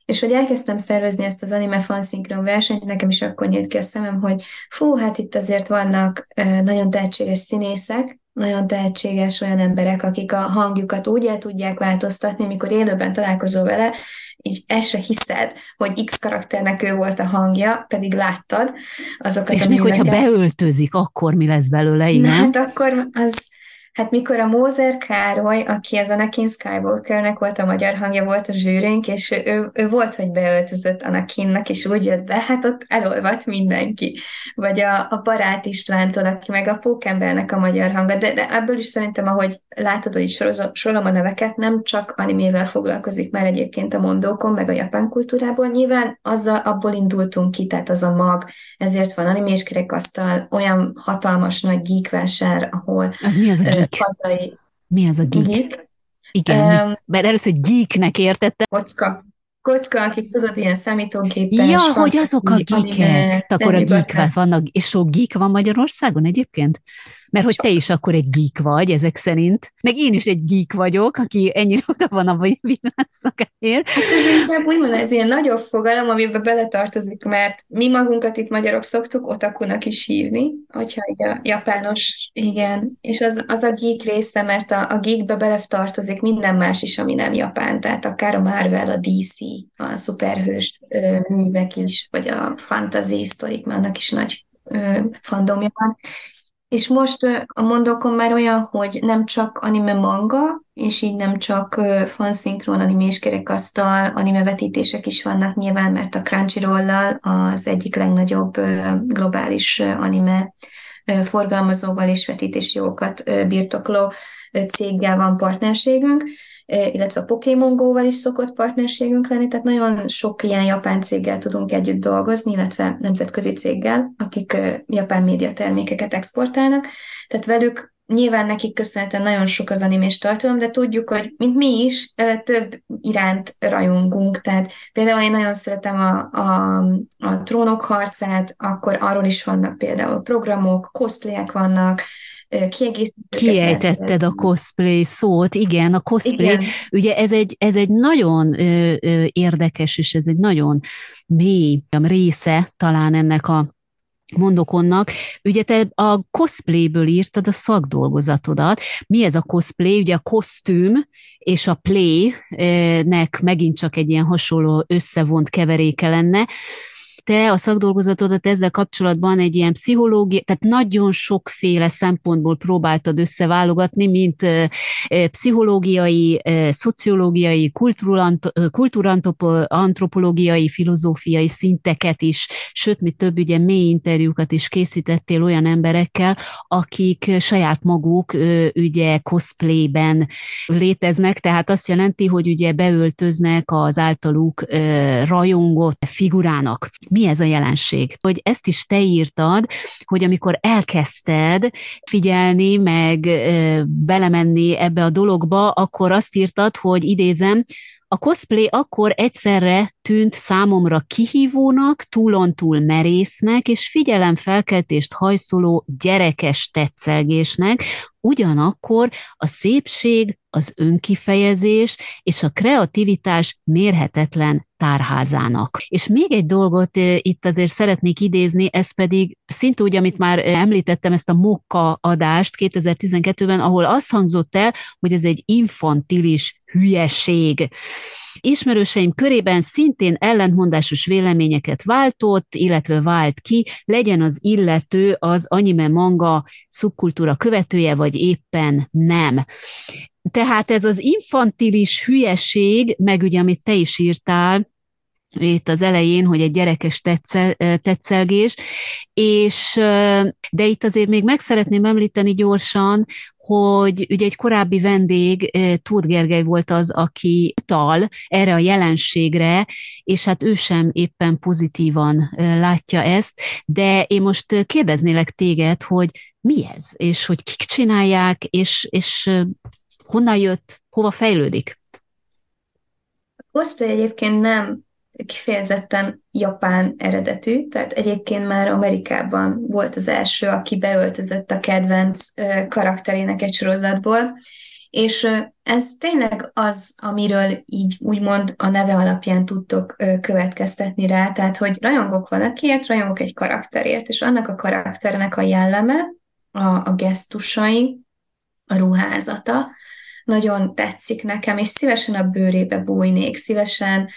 és hogy elkezdtem szervezni ezt az anime fanszinkron versenyt, nekem is akkor nyílt ki a szemem, hogy fú, hát itt azért vannak nagyon tehetséges színészek, nagyon tehetséges olyan emberek, akik a hangjukat úgy el tudják változtatni, mikor élőben találkozol vele, így el se hiszed, hogy X karakternek ő volt a hangja, pedig láttad azokat És a még hogyha beöltözik, akkor mi lesz belőle, igen? Na, hát akkor az, Hát mikor a Mózer Károly, aki az Anakin Skywalkernek volt a magyar hangja, volt a zsűrénk, és ő, ő, volt, hogy beöltözött Anakinnak, és úgy jött be, hát ott elolvadt mindenki. Vagy a, a Barát Istvántól, aki meg a Pókembernek a magyar hangja, de, de ebből is szerintem, ahogy látod, hogy sorolom a neveket, nem csak animével foglalkozik már egyébként a mondókon, meg a japán kultúrából, nyilván azzal abból indultunk ki, tehát az a mag, ezért van animés kerekasztal, olyan hatalmas nagy geek vásár, ahol az mi az a geek? hazai. Mi az a geek? geek. Igen, um, mert először geeknek értettem. Kocka. Kocka, akik tudod, ilyen számítógépes. Ja, hogy azok a geekek. Akkor a geek vannak, és sok geek van Magyarországon egyébként? Mert hogy te is akkor egy geek vagy, ezek szerint. Meg én is egy geek vagyok, aki ennyire [laughs] oda van a világszakáért. Hát ez inkább úgymond ez ilyen nagyobb fogalom, amiben beletartozik, mert mi magunkat itt magyarok szoktuk otakunak is hívni, hogyha a japános, igen. És az, az a geek része, mert a, a geekbe beletartozik minden más is, ami nem japán, tehát akár a Marvel, a DC, a szuperhős művek is, vagy a fantasy sztorik, mert annak is nagy fandomja van. És most a mondókon már olyan, hogy nem csak anime manga, és így nem csak fanszinkron animés kerekasztal, anime vetítések is vannak nyilván, mert a Crunchyroll-lal az egyik legnagyobb globális anime forgalmazóval és vetítési jogokat birtokló céggel van partnerségünk, illetve a Pokémon Go-val is szokott partnerségünk lenni, tehát nagyon sok ilyen japán céggel tudunk együtt dolgozni, illetve nemzetközi céggel, akik japán média termékeket exportálnak, tehát velük Nyilván nekik köszönhetően nagyon sok az animés tartalom, de tudjuk, hogy mint mi is, több iránt rajongunk. Tehát például én nagyon szeretem a, a, a trónok harcát, akkor arról is vannak például programok, cosplayek vannak, kiegészítőket. Kiejtetted a cosplay szót, igen, a cosplay, igen. ugye ez egy, ez egy nagyon ö, ö, érdekes, és ez egy nagyon mély része talán ennek a mondokonnak. Ugye te a cosplayből írtad a szakdolgozatodat. Mi ez a cosplay? Ugye a kosztüm és a play-nek megint csak egy ilyen hasonló összevont keveréke lenne te a szakdolgozatodat ezzel kapcsolatban egy ilyen pszichológia, tehát nagyon sokféle szempontból próbáltad összeválogatni, mint pszichológiai, szociológiai, kultúrantropológiai, filozófiai szinteket is, sőt, mi több ugye mély interjúkat is készítettél olyan emberekkel, akik saját maguk ugye cosplayben léteznek, tehát azt jelenti, hogy ugye beöltöznek az általuk rajongott figurának mi ez a jelenség. Hogy ezt is te írtad, hogy amikor elkezdted figyelni, meg belemenni ebbe a dologba, akkor azt írtad, hogy idézem, A cosplay akkor egyszerre tűnt számomra kihívónak, túlontúl merésznek és figyelemfelkeltést hajszoló gyerekes tetszelgésnek, ugyanakkor a szépség, az önkifejezés és a kreativitás mérhetetlen tárházának. És még egy dolgot eh, itt azért szeretnék idézni, ez pedig szint úgy, amit már említettem, ezt a Mokka adást 2012-ben, ahol azt hangzott el, hogy ez egy infantilis hülyeség. Ismerőseim körében szintén ellentmondásos véleményeket váltott, illetve vált ki, legyen az illető az anime manga szubkultúra követője, vagy éppen nem. Tehát ez az infantilis hülyeség, meg ugye, amit te is írtál, itt az elején, hogy egy gyerekes tetszel, tetszelgés, és de itt azért még meg szeretném említeni gyorsan, hogy ugye egy korábbi vendég, Tóth Gergely volt az, aki utal erre a jelenségre, és hát ő sem éppen pozitívan látja ezt, de én most kérdeznélek téged, hogy mi ez, és hogy kik csinálják, és, és honnan jött, hova fejlődik? A cosplay egyébként nem kifejezetten japán eredetű, tehát egyébként már Amerikában volt az első, aki beöltözött a kedvenc karakterének egy sorozatból, és ez tényleg az, amiről így úgymond a neve alapján tudtok következtetni rá, tehát hogy rajongok valakiért, rajongok egy karakterért, és annak a karakternek a jelleme, a, a gesztusai, a ruházata nagyon tetszik nekem, és szívesen a bőrébe bújnék, szívesen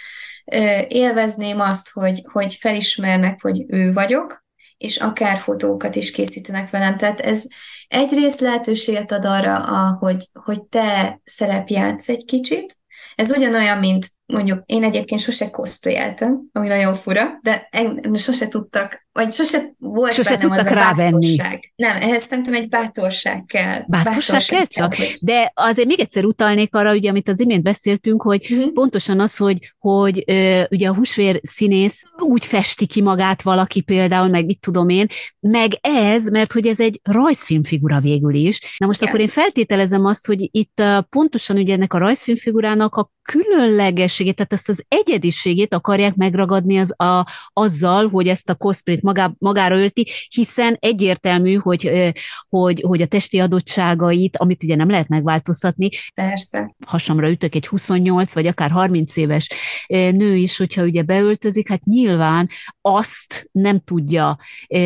élvezném azt, hogy, hogy felismernek, hogy ő vagyok, és akár fotókat is készítenek velem. Tehát ez egyrészt lehetőséget ad arra, hogy, hogy te szerepjátsz egy kicsit. Ez ugyanolyan, mint mondjuk én egyébként sose cosplayeltem, ami nagyon fura, de sose tudtak, vagy sose volt sose bennem tudtak az rávenni. Bátorság. Nem, ehhez szerintem egy bátorság kell. Bátorság, bátorság kell csak? Kell, hogy... De azért még egyszer utalnék arra, ugye, amit az imént beszéltünk, hogy uh-huh. pontosan az, hogy, hogy ö, ugye a húsvér színész úgy festi ki magát valaki például, meg mit tudom én, meg ez, mert hogy ez egy rajzfilmfigura végül is. Na most Igen. akkor én feltételezem azt, hogy itt pontosan ugye ennek a rajzfilmfigurának a különlegességét, tehát ezt az egyediségét akarják megragadni az a, azzal, hogy ezt a cosplayt magá, magára ölti, hiszen egyértelmű, hogy, hogy, hogy a testi adottságait, amit ugye nem lehet megváltoztatni. Persze. Hasamra ütök egy 28 vagy akár 30 éves nő is, hogyha ugye beöltözik, hát nyilván azt nem tudja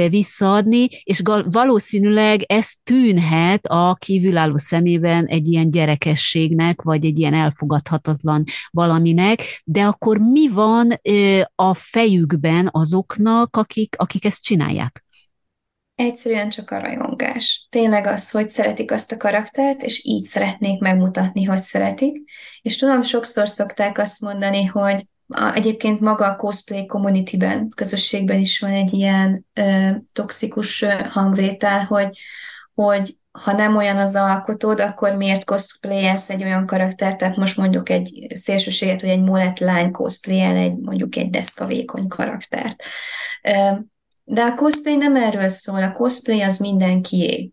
visszaadni, és valószínűleg ez tűnhet a kívülálló szemében egy ilyen gyerekességnek, vagy egy ilyen elfogadhatatlan valaminek, de akkor mi van a fejükben azoknak, akik, akik ezt csinálják? Egyszerűen csak a rajongás. Tényleg az, hogy szeretik azt a karaktert, és így szeretnék megmutatni, hogy szeretik. És tudom, sokszor szokták azt mondani, hogy a, egyébként maga a cosplay communityben, közösségben is van egy ilyen ö, toxikus hangvétel, hogy, hogy ha nem olyan az alkotód, akkor miért cosplayelsz egy olyan karaktert, tehát most mondjuk egy szélsőséget, hogy egy mulett lány cosplayel egy mondjuk egy deszkavékony karaktert. De a cosplay nem erről szól, a cosplay az mindenkié.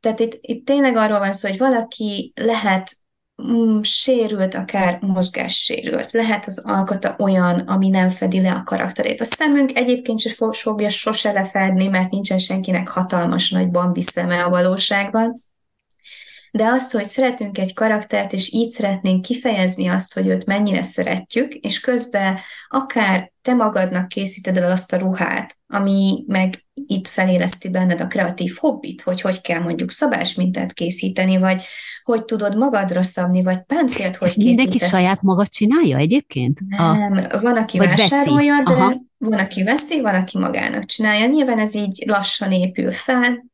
Tehát itt, itt tényleg arról van szó, hogy valaki lehet mm, sérült, akár mozgássérült. Lehet az alkata olyan, ami nem fedi le a karakterét. A szemünk egyébként sem fogja sose lefedni, mert nincsen senkinek hatalmas nagy bambi szeme a valóságban, de azt, hogy szeretünk egy karaktert, és így szeretnénk kifejezni azt, hogy őt mennyire szeretjük, és közben akár te magadnak készíted el azt a ruhát, ami meg itt feléleszti benned a kreatív hobbit, hogy hogy kell mondjuk szabásmintát készíteni, vagy hogy tudod magadra szabni, vagy páncélt hogy készítesz. Mindenki saját magad csinálja egyébként? Nem, a... van, aki vagy vásárolja, veszi. de Aha. van, aki veszi, van, aki magának csinálja. Nyilván ez így lassan épül fel,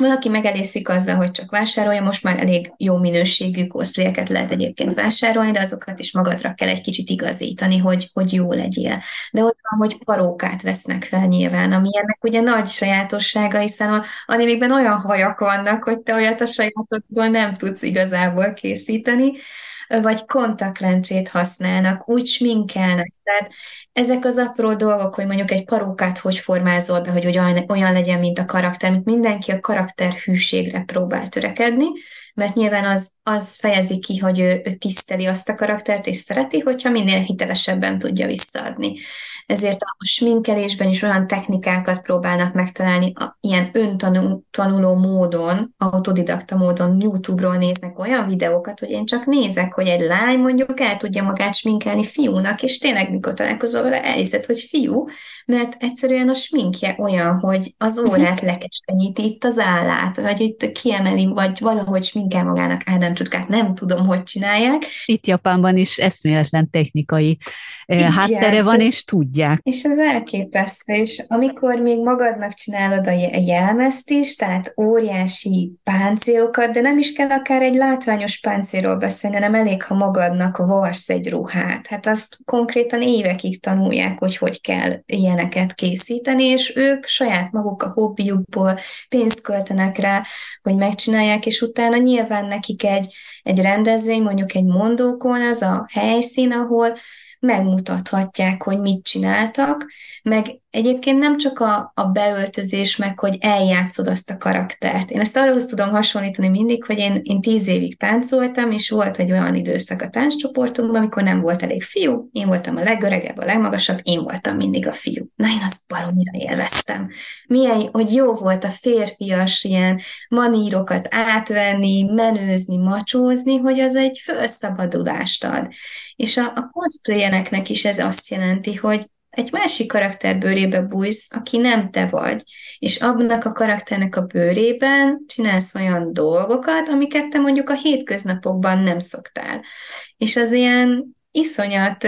valaki megelészik azzal, hogy csak vásárolja, most már elég jó minőségű cosplayeket lehet egyébként vásárolni, de azokat is magadra kell egy kicsit igazítani, hogy, hogy jó legyél. De ott van, hogy parókát vesznek fel nyilván, ami ennek ugye nagy sajátossága, hiszen animékben olyan hajak vannak, hogy te olyat a sajátodból nem tudsz igazából készíteni. vagy kontaktlencsét használnak, úgy sminkelnek. Tehát ezek az apró dolgok, hogy mondjuk egy parókát hogy formázol be, hogy olyan, legyen, mint a karakter, mint mindenki a karakter hűségre próbál törekedni, mert nyilván az, az fejezi ki, hogy ő, ő tiszteli azt a karaktert, és szereti, hogyha minél hitelesebben tudja visszaadni. Ezért a sminkelésben is olyan technikákat próbálnak megtalálni, a, ilyen öntanuló módon, autodidakta módon YouTube-ról néznek olyan videókat, hogy én csak nézek, hogy egy lány mondjuk el tudja magát sminkelni fiúnak, és tényleg mikor találkozol vele, elhiszed, hogy fiú, mert egyszerűen a sminkje olyan, hogy az mhm. órát lekeskenyíti itt az állát, vagy itt kiemeli, vagy valahogy sminkel magának Ádám csutskát, nem tudom, hogy csinálják. Itt Japánban is eszméletlen technikai eh, Igen. háttere van, és tudják. És az elképesztő, és amikor még magadnak csinálod a jelmezt is, tehát óriási páncélokat, de nem is kell akár egy látványos páncélról beszélni, hanem elég, ha magadnak varsz egy ruhát. Hát azt konkrétan évekig tanulják, hogy hogy kell ilyeneket készíteni, és ők saját maguk a hobbiukból pénzt költenek rá, hogy megcsinálják, és utána nyilván nekik egy, egy rendezvény, mondjuk egy mondókon az a helyszín, ahol megmutathatják, hogy mit csináltak, meg egyébként nem csak a, a beöltözés, meg hogy eljátszod azt a karaktert. Én ezt arról tudom hasonlítani mindig, hogy én, én tíz évig táncoltam, és volt egy olyan időszak a tánccsoportunkban, amikor nem volt elég fiú, én voltam a legöregebb, a legmagasabb, én voltam mindig a fiú. Na, én azt baromira élveztem. Milyen, hogy jó volt a férfias ilyen manírokat átvenni, menőzni, macsózni, hogy az egy felszabadulást ad. És a, a cosplayereknek is ez azt jelenti, hogy egy másik karakter bőrébe bújsz, aki nem te vagy, és abnak a karakternek a bőrében csinálsz olyan dolgokat, amiket te mondjuk a hétköznapokban nem szoktál. És az ilyen iszonyat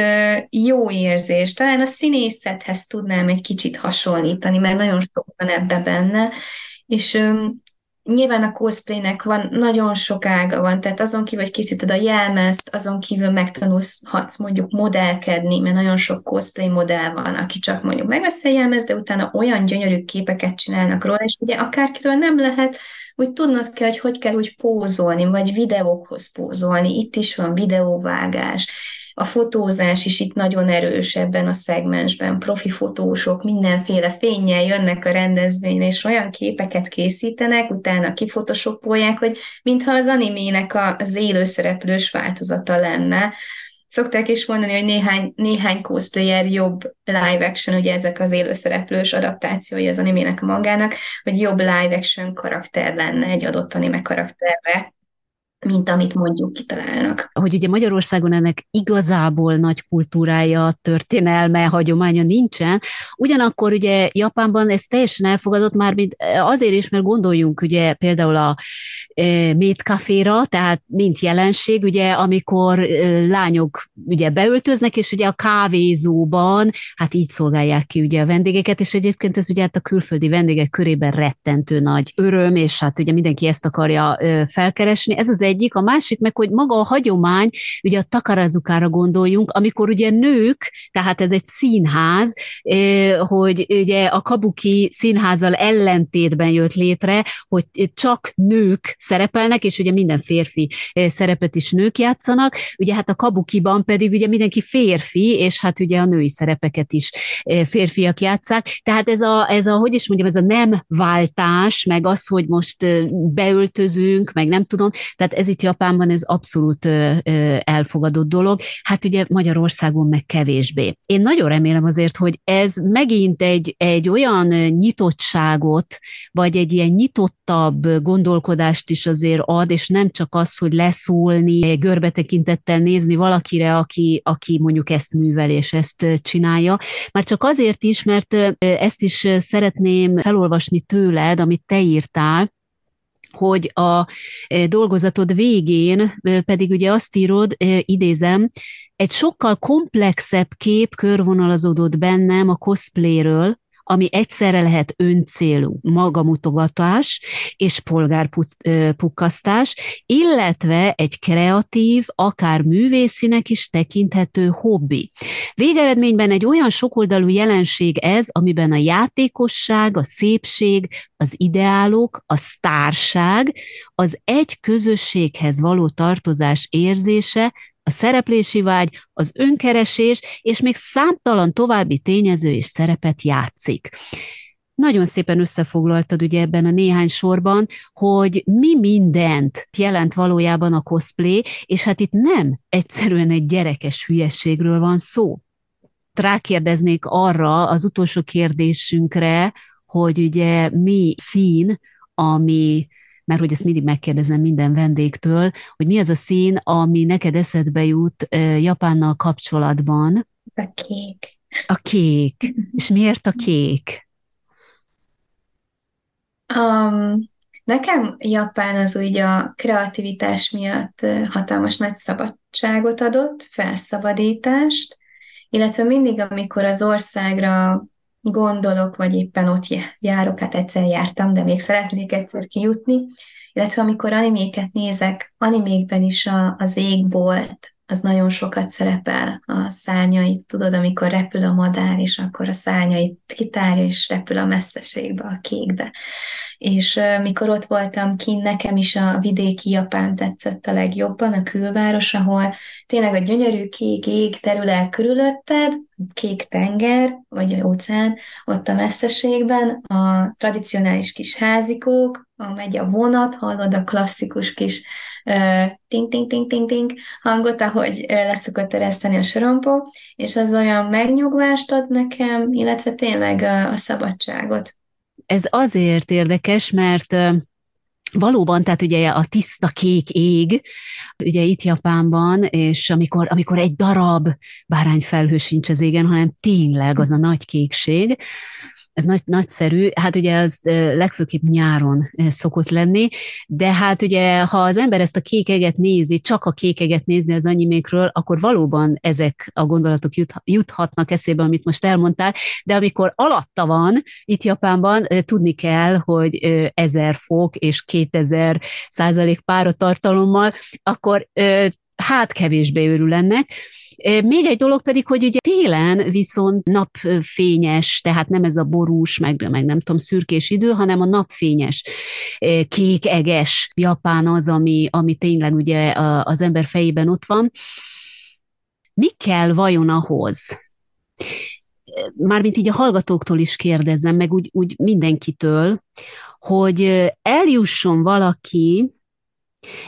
jó érzés. Talán a színészethez tudnám egy kicsit hasonlítani, mert nagyon sok van ebbe benne, és Nyilván a cosplaynek van, nagyon sok ága van, tehát azon kívül, hogy készíted a jelmezt, azon kívül megtanulhatsz mondjuk modellkedni, mert nagyon sok cosplay modell van, aki csak mondjuk megveszi a jelmezt, de utána olyan gyönyörű képeket csinálnak róla, és ugye akárkiről nem lehet, úgy tudnod kell, hogy hogy kell úgy pózolni, vagy videókhoz pózolni, itt is van videóvágás, a fotózás is itt nagyon erős ebben a szegmensben. Profi fotósok mindenféle fényjel jönnek a rendezvényre, és olyan képeket készítenek, utána kifotosopolják, hogy mintha az animének az élőszereplős változata lenne. Szokták is mondani, hogy néhány, néhány cosplayer jobb live action, ugye ezek az élőszereplős adaptációi az animének a mangának, hogy jobb live action karakter lenne egy adott anime karakterre, mint amit mondjuk kitalálnak. Hogy ugye Magyarországon ennek igazából nagy kultúrája, történelme, hagyománya nincsen, ugyanakkor ugye Japánban ez teljesen elfogadott már, mint eh, azért is, mert gondoljunk ugye például a e, métkaféra, tehát mint jelenség, ugye amikor e, lányok ugye beöltöznek, és ugye a kávézóban, hát így szolgálják ki ugye a vendégeket, és egyébként ez ugye hát a külföldi vendégek körében rettentő nagy öröm, és hát ugye mindenki ezt akarja e, felkeresni. Ez az egy egyik, a másik meg, hogy maga a hagyomány, ugye a takarazukára gondoljunk, amikor ugye nők, tehát ez egy színház, hogy ugye a kabuki színházal ellentétben jött létre, hogy csak nők szerepelnek, és ugye minden férfi szerepet is nők játszanak, ugye hát a kabukiban pedig ugye mindenki férfi, és hát ugye a női szerepeket is férfiak játszák, tehát ez a, ez a, hogy is mondjam, ez a nem váltás, meg az, hogy most beöltözünk, meg nem tudom, tehát ez itt Japánban ez abszolút elfogadott dolog, hát ugye Magyarországon meg kevésbé. Én nagyon remélem azért, hogy ez megint egy, egy olyan nyitottságot, vagy egy ilyen nyitottabb gondolkodást is azért ad, és nem csak az, hogy leszólni, görbetekintettel nézni valakire, aki, aki mondjuk ezt művel és ezt csinálja. Már csak azért is, mert ezt is szeretném felolvasni tőled, amit te írtál, hogy a e, dolgozatod végén e, pedig ugye azt írod, e, idézem, egy sokkal komplexebb kép körvonalazódott bennem a cosplayről, ami egyszerre lehet öncélú magamutogatás és polgárpukkasztás, illetve egy kreatív, akár művészinek is tekinthető hobbi. Végeredményben egy olyan sokoldalú jelenség ez, amiben a játékosság, a szépség, az ideálok, a sztárság, az egy közösséghez való tartozás érzése a szereplési vágy, az önkeresés, és még számtalan további tényező és szerepet játszik. Nagyon szépen összefoglaltad ugye ebben a néhány sorban, hogy mi mindent jelent valójában a cosplay, és hát itt nem egyszerűen egy gyerekes hülyességről van szó. Rákérdeznék arra az utolsó kérdésünkre, hogy ugye mi szín, ami mert hogy ezt mindig megkérdezem minden vendégtől, hogy mi az a szín, ami neked eszedbe jut Japánnal kapcsolatban. A kék. A kék. [laughs] És miért a kék? Um, nekem Japán az úgy a kreativitás miatt hatalmas nagy szabadságot adott, felszabadítást, illetve mindig, amikor az országra gondolok, vagy éppen ott járok, hát egyszer jártam, de még szeretnék egyszer kijutni, illetve amikor animéket nézek, animékben is a, az égbolt, az nagyon sokat szerepel a szárnyait, tudod, amikor repül a madár, és akkor a szárnyait kitárja, és repül a messzeségbe, a kékbe. És mikor ott voltam kint, nekem is a vidéki Japán tetszett a legjobban, a külváros, ahol tényleg a gyönyörű kék ég terület körülötted, kék tenger, vagy óceán, ott a messzeségben, a tradicionális kis házikók, a megy a vonat, hallod a klasszikus kis ting-ting-ting-ting-ting hangot, ahogy leszokott ereszteni a sorompó, és az olyan megnyugvást ad nekem, illetve tényleg a, a szabadságot. Ez azért érdekes, mert Valóban, tehát ugye a tiszta kék ég, ugye itt Japánban, és amikor, amikor egy darab bárányfelhő sincs az égen, hanem tényleg az a nagy kékség, ez nagy, nagyszerű, hát ugye az legfőképp nyáron szokott lenni, de hát ugye, ha az ember ezt a kékeget nézi, csak a kékeget nézi az animékről, akkor valóban ezek a gondolatok jut, juthatnak eszébe, amit most elmondtál, de amikor alatta van, itt Japánban, tudni kell, hogy ezer fok és 2000 százalék páratartalommal, akkor hát kevésbé örül ennek, még egy dolog pedig, hogy ugye télen viszont napfényes, tehát nem ez a borús, meg, meg nem tudom, szürkés idő, hanem a napfényes, kék, eges Japán az, ami, ami tényleg ugye az ember fejében ott van. Mi kell vajon ahhoz, mármint így a hallgatóktól is kérdezem, meg úgy, úgy mindenkitől, hogy eljusson valaki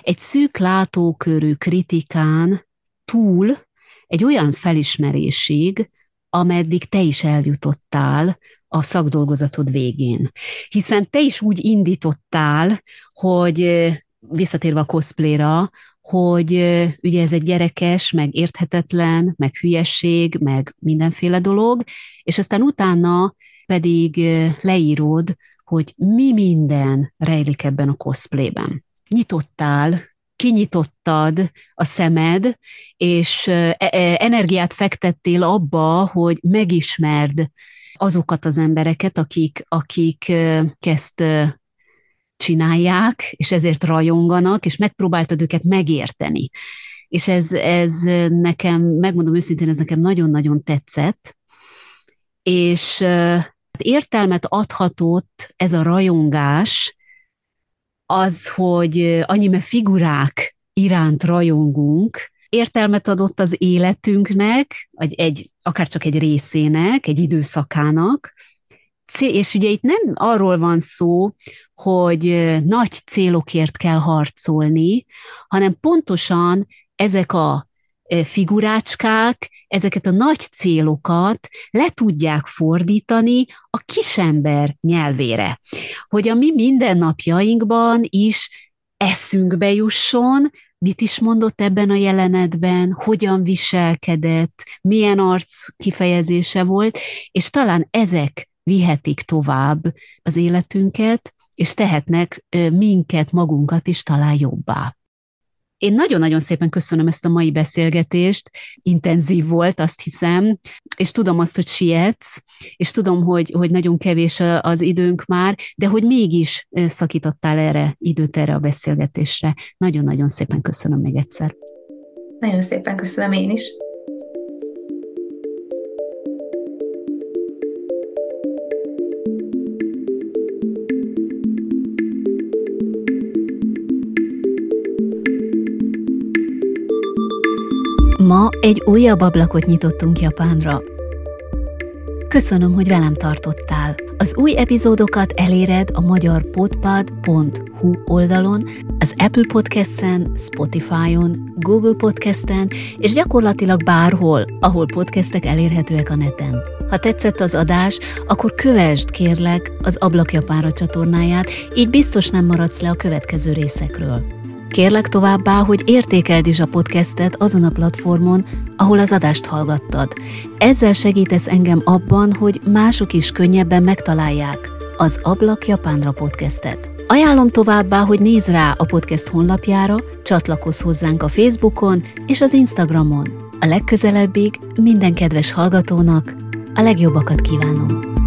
egy szűk látókörű kritikán túl egy olyan felismerésig, ameddig te is eljutottál a szakdolgozatod végén. Hiszen te is úgy indítottál, hogy visszatérve a cosplayra, hogy ugye ez egy gyerekes, meg érthetetlen, meg hülyesség, meg mindenféle dolog, és aztán utána pedig leírod, hogy mi minden rejlik ebben a cosplayben. Nyitottál kinyitottad a szemed, és e, e, energiát fektettél abba, hogy megismerd azokat az embereket, akik, akik ezt csinálják, és ezért rajonganak, és megpróbáltad őket megérteni. És ez, ez nekem, megmondom őszintén, ez nekem nagyon-nagyon tetszett, és értelmet adhatott ez a rajongás az, hogy annyime figurák iránt rajongunk, értelmet adott az életünknek, vagy egy, akár csak egy részének, egy időszakának, és ugye itt nem arról van szó, hogy nagy célokért kell harcolni, hanem pontosan ezek a figurácskák ezeket a nagy célokat le tudják fordítani a kisember nyelvére. Hogy a mi mindennapjainkban is eszünkbe jusson, mit is mondott ebben a jelenetben, hogyan viselkedett, milyen arc kifejezése volt, és talán ezek vihetik tovább az életünket, és tehetnek minket, magunkat is talán jobbá. Én nagyon-nagyon szépen köszönöm ezt a mai beszélgetést, intenzív volt, azt hiszem, és tudom azt, hogy sietsz, és tudom, hogy, hogy nagyon kevés az időnk már, de hogy mégis szakítottál erre időt erre a beszélgetésre. Nagyon-nagyon szépen köszönöm még egyszer. Nagyon szépen köszönöm én is. Ma egy újabb ablakot nyitottunk Japánra. Köszönöm, hogy velem tartottál. Az új epizódokat eléred a magyarpodpad.hu oldalon, az Apple Podcast-en, Spotify-on, Google Podcast-en és gyakorlatilag bárhol, ahol podcastek elérhetőek a neten. Ha tetszett az adás, akkor kövesd kérlek az Ablak Japánra csatornáját, így biztos nem maradsz le a következő részekről. Kérlek továbbá, hogy értékeld is a podcastet azon a platformon, ahol az adást hallgattad. Ezzel segítesz engem abban, hogy mások is könnyebben megtalálják az Ablak Japánra podcastet. Ajánlom továbbá, hogy nézz rá a podcast honlapjára, csatlakozz hozzánk a Facebookon és az Instagramon. A legközelebbig minden kedves hallgatónak a legjobbakat kívánom!